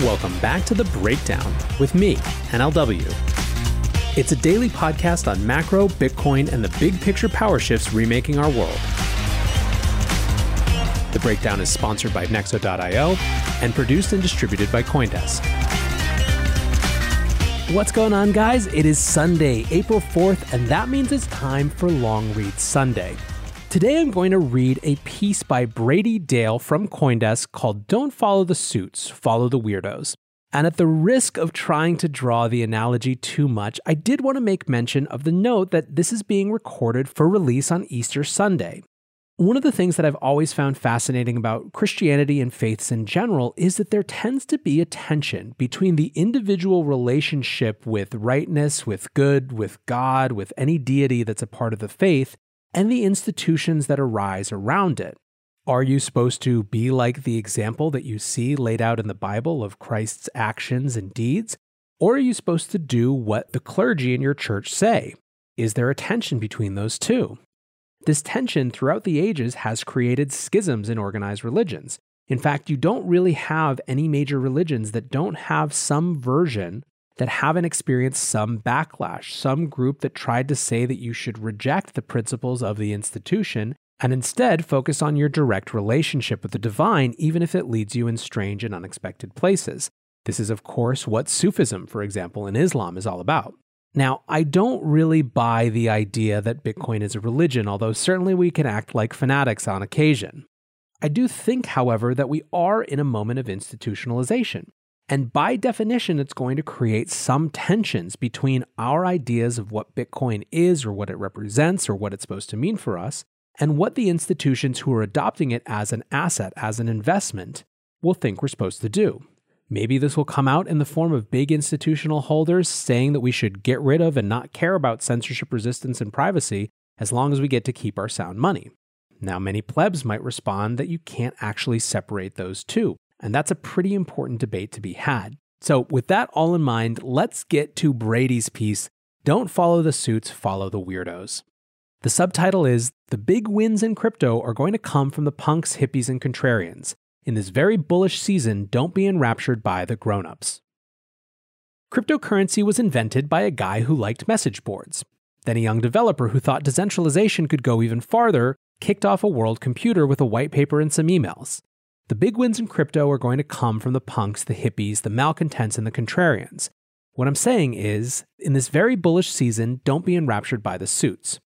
Welcome back to The Breakdown with me, NLW. It's a daily podcast on macro, Bitcoin, and the big picture power shifts remaking our world. The Breakdown is sponsored by Nexo.io and produced and distributed by Coindesk. What's going on, guys? It is Sunday, April 4th, and that means it's time for Long Read Sunday. Today I'm going to read a piece by Brady Dale from Coindesk called Don't Follow the Suits, Follow the Weirdos. And at the risk of trying to draw the analogy too much, I did want to make mention of the note that this is being recorded for release on Easter Sunday. One of the things that I've always found fascinating about Christianity and faiths in general is that there tends to be a tension between the individual relationship with rightness, with good, with God, with any deity that's a part of the faith, and the institutions that arise around it. Are you supposed to be like the example that you see laid out in the Bible of Christ's actions and deeds? Or are you supposed to do what the clergy in your church say? Is there a tension between those two? This tension throughout the ages has created schisms in organized religions. In fact, you don't really have any major religions that don't have some version that haven't experienced some backlash, some group that tried to say that you should reject the principles of the institution and instead focus on your direct relationship with the divine, even if it leads you in strange and unexpected places. This is, of course, what Sufism, for example, in Islam is all about. Now, I don't really buy the idea that Bitcoin is a religion, although certainly we can act like fanatics on occasion. I do think, however, that we are in a moment of institutionalization. And by definition, it's going to create some tensions between our ideas of what Bitcoin is or what it represents or what it's supposed to mean for us, and what the institutions who are adopting it as an asset, as an investment, will think we're supposed to do. Maybe this will come out in the form of big institutional holders saying that we should get rid of and not care about censorship resistance and privacy as long as we get to keep our sound money. Now, many plebs might respond that you can't actually separate those two. And that's a pretty important debate to be had. So, with that all in mind, let's get to Brady's piece Don't Follow the Suits, Follow the Weirdos. The subtitle is The Big Wins in Crypto Are Going to Come from the Punks, Hippies, and Contrarians. In this very bullish season, don't be enraptured by the grown-ups. Cryptocurrency was invented by a guy who liked message boards. Then a young developer who thought decentralization could go even farther kicked off a world computer with a white paper and some emails. The big wins in crypto are going to come from the punks, the hippies, the malcontents, and the contrarians. What I'm saying is, in this very bullish season, don't be enraptured by the suits.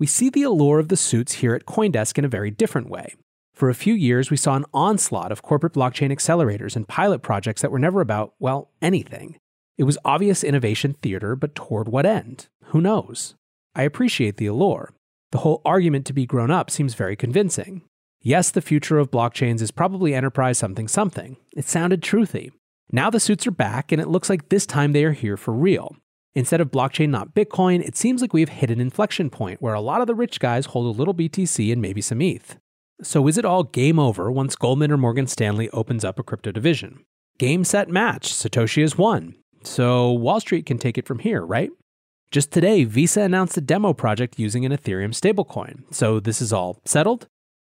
We see the allure of the suits here at Coindesk in a very different way. For a few years, we saw an onslaught of corporate blockchain accelerators and pilot projects that were never about, well, anything. It was obvious innovation theater, but toward what end? Who knows? I appreciate the allure. The whole argument to be grown up seems very convincing. Yes, the future of blockchains is probably enterprise something something. It sounded truthy. Now the suits are back, and it looks like this time they are here for real. Instead of blockchain not Bitcoin, it seems like we've hit an inflection point where a lot of the rich guys hold a little BTC and maybe some ETH. So is it all game over once Goldman or Morgan Stanley opens up a crypto division? Game set match, Satoshi has won. So Wall Street can take it from here, right? Just today, Visa announced a demo project using an Ethereum stablecoin. So this is all settled?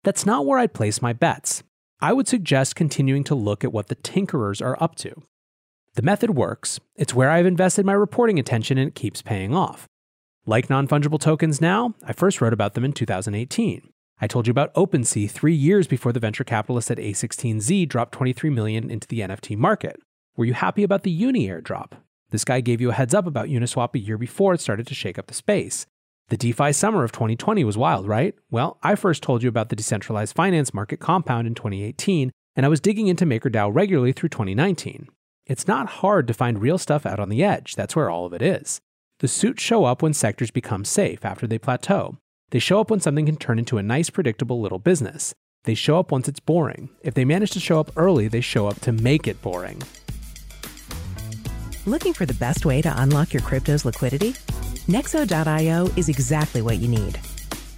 That's not where I'd place my bets. I would suggest continuing to look at what the tinkerers are up to. The method works, it's where I've invested my reporting attention and it keeps paying off. Like non fungible tokens now, I first wrote about them in 2018. I told you about OpenSea three years before the venture capitalist at A16Z dropped 23 million into the NFT market. Were you happy about the Uni airdrop? This guy gave you a heads up about Uniswap a year before it started to shake up the space. The DeFi summer of 2020 was wild, right? Well, I first told you about the decentralized finance market compound in 2018, and I was digging into MakerDAO regularly through 2019. It's not hard to find real stuff out on the edge, that's where all of it is. The suits show up when sectors become safe after they plateau. They show up when something can turn into a nice, predictable little business. They show up once it's boring. If they manage to show up early, they show up to make it boring. Looking for the best way to unlock your crypto's liquidity? Nexo.io is exactly what you need.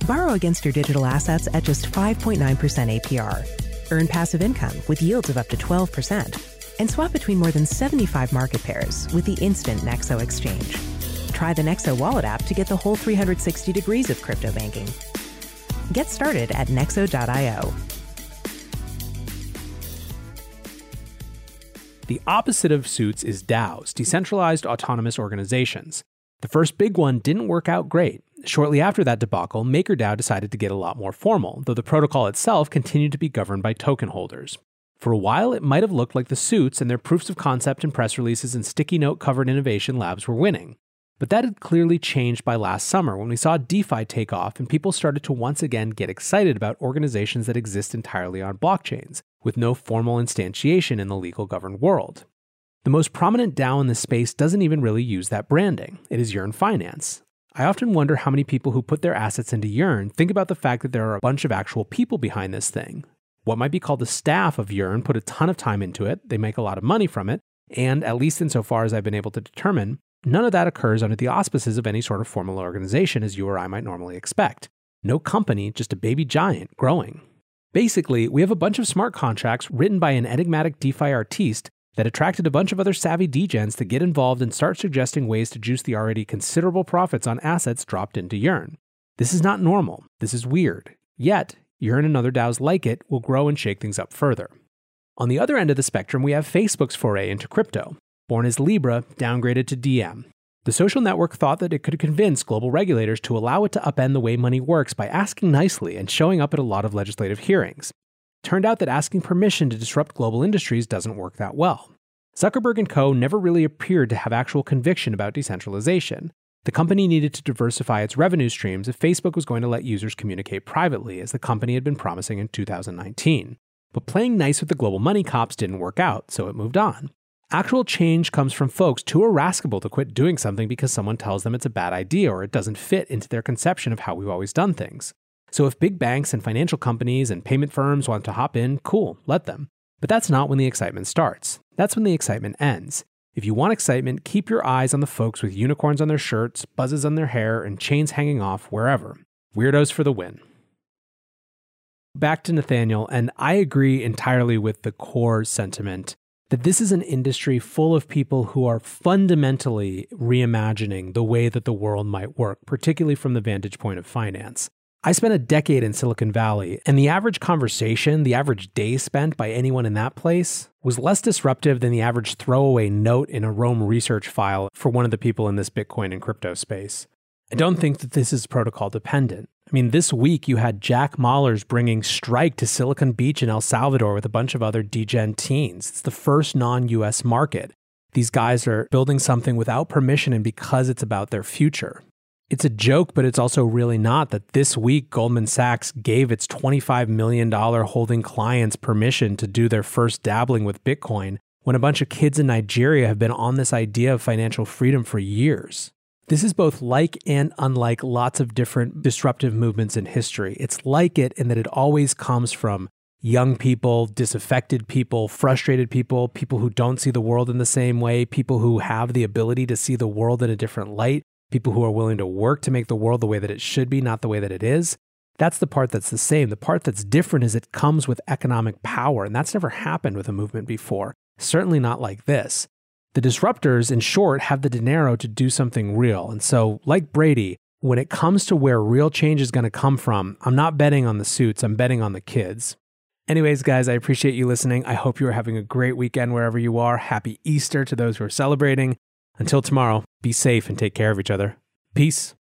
Borrow against your digital assets at just 5.9% APR. Earn passive income with yields of up to 12%. And swap between more than 75 market pairs with the instant Nexo exchange. Try the Nexo wallet app to get the whole 360 degrees of crypto banking. Get started at nexo.io. The opposite of suits is DAOs, decentralized autonomous organizations. The first big one didn't work out great. Shortly after that debacle, MakerDAO decided to get a lot more formal, though the protocol itself continued to be governed by token holders. For a while, it might have looked like the suits and their proofs of concept and press releases and sticky note covered innovation labs were winning. But that had clearly changed by last summer when we saw DeFi take off and people started to once again get excited about organizations that exist entirely on blockchains, with no formal instantiation in the legal governed world. The most prominent DAO in this space doesn't even really use that branding. It is Yearn Finance. I often wonder how many people who put their assets into Yearn think about the fact that there are a bunch of actual people behind this thing. What might be called the staff of Yearn put a ton of time into it, they make a lot of money from it, and at least insofar as I've been able to determine, none of that occurs under the auspices of any sort of formal organization as you or I might normally expect. No company, just a baby giant growing. Basically, we have a bunch of smart contracts written by an enigmatic DeFi artiste that attracted a bunch of other savvy degens to get involved and start suggesting ways to juice the already considerable profits on assets dropped into Yearn. This is not normal. This is weird. Yet, Yearn and other DAOs like it will grow and shake things up further. On the other end of the spectrum, we have Facebook's foray into crypto. Born as Libra, downgraded to Diem. The social network thought that it could convince global regulators to allow it to upend the way money works by asking nicely and showing up at a lot of legislative hearings. Turned out that asking permission to disrupt global industries doesn't work that well. Zuckerberg and co. never really appeared to have actual conviction about decentralization. The company needed to diversify its revenue streams if Facebook was going to let users communicate privately, as the company had been promising in 2019. But playing nice with the global money cops didn't work out, so it moved on. Actual change comes from folks too irascible to quit doing something because someone tells them it's a bad idea or it doesn't fit into their conception of how we've always done things. So if big banks and financial companies and payment firms want to hop in, cool, let them. But that's not when the excitement starts. That's when the excitement ends. If you want excitement, keep your eyes on the folks with unicorns on their shirts, buzzes on their hair, and chains hanging off wherever. Weirdos for the win back to Nathaniel, and I agree entirely with the core sentiment that this is an industry full of people who are fundamentally reimagining the way that the world might work, particularly from the vantage point of finance. I spent a decade in Silicon Valley, and the average conversation, the average day spent by anyone in that place, was less disruptive than the average throwaway note in a Roam Research file for one of the people in this Bitcoin and crypto space. I don't think that this is protocol dependent. I mean, this week you had Jack Mallers bringing Strike to Silicon Beach in El Salvador with a bunch of other degen teens. It's the first non US market. These guys are building something without permission and because it's about their future. It's a joke, but it's also really not that this week Goldman Sachs gave its $25 million holding clients permission to do their first dabbling with Bitcoin when a bunch of kids in Nigeria have been on this idea of financial freedom for years. This is both like and unlike lots of different disruptive movements in history. It's like it in that it always comes from young people, disaffected people, frustrated people, people who don't see the world in the same way, people who have the ability to see the world in a different light, people who are willing to work to make the world the way that it should be, not the way that it is. That's the part that's the same. The part that's different is it comes with economic power, and that's never happened with a movement before. Certainly not like this. The disruptors, in short, have the dinero to do something real. And so, like Brady, when it comes to where real change is going to come from, I'm not betting on the suits, I'm betting on the kids. Anyways, guys, I appreciate you listening. I hope you are having a great weekend wherever you are. Happy Easter to those who are celebrating. Until tomorrow, be safe and take care of each other. Peace.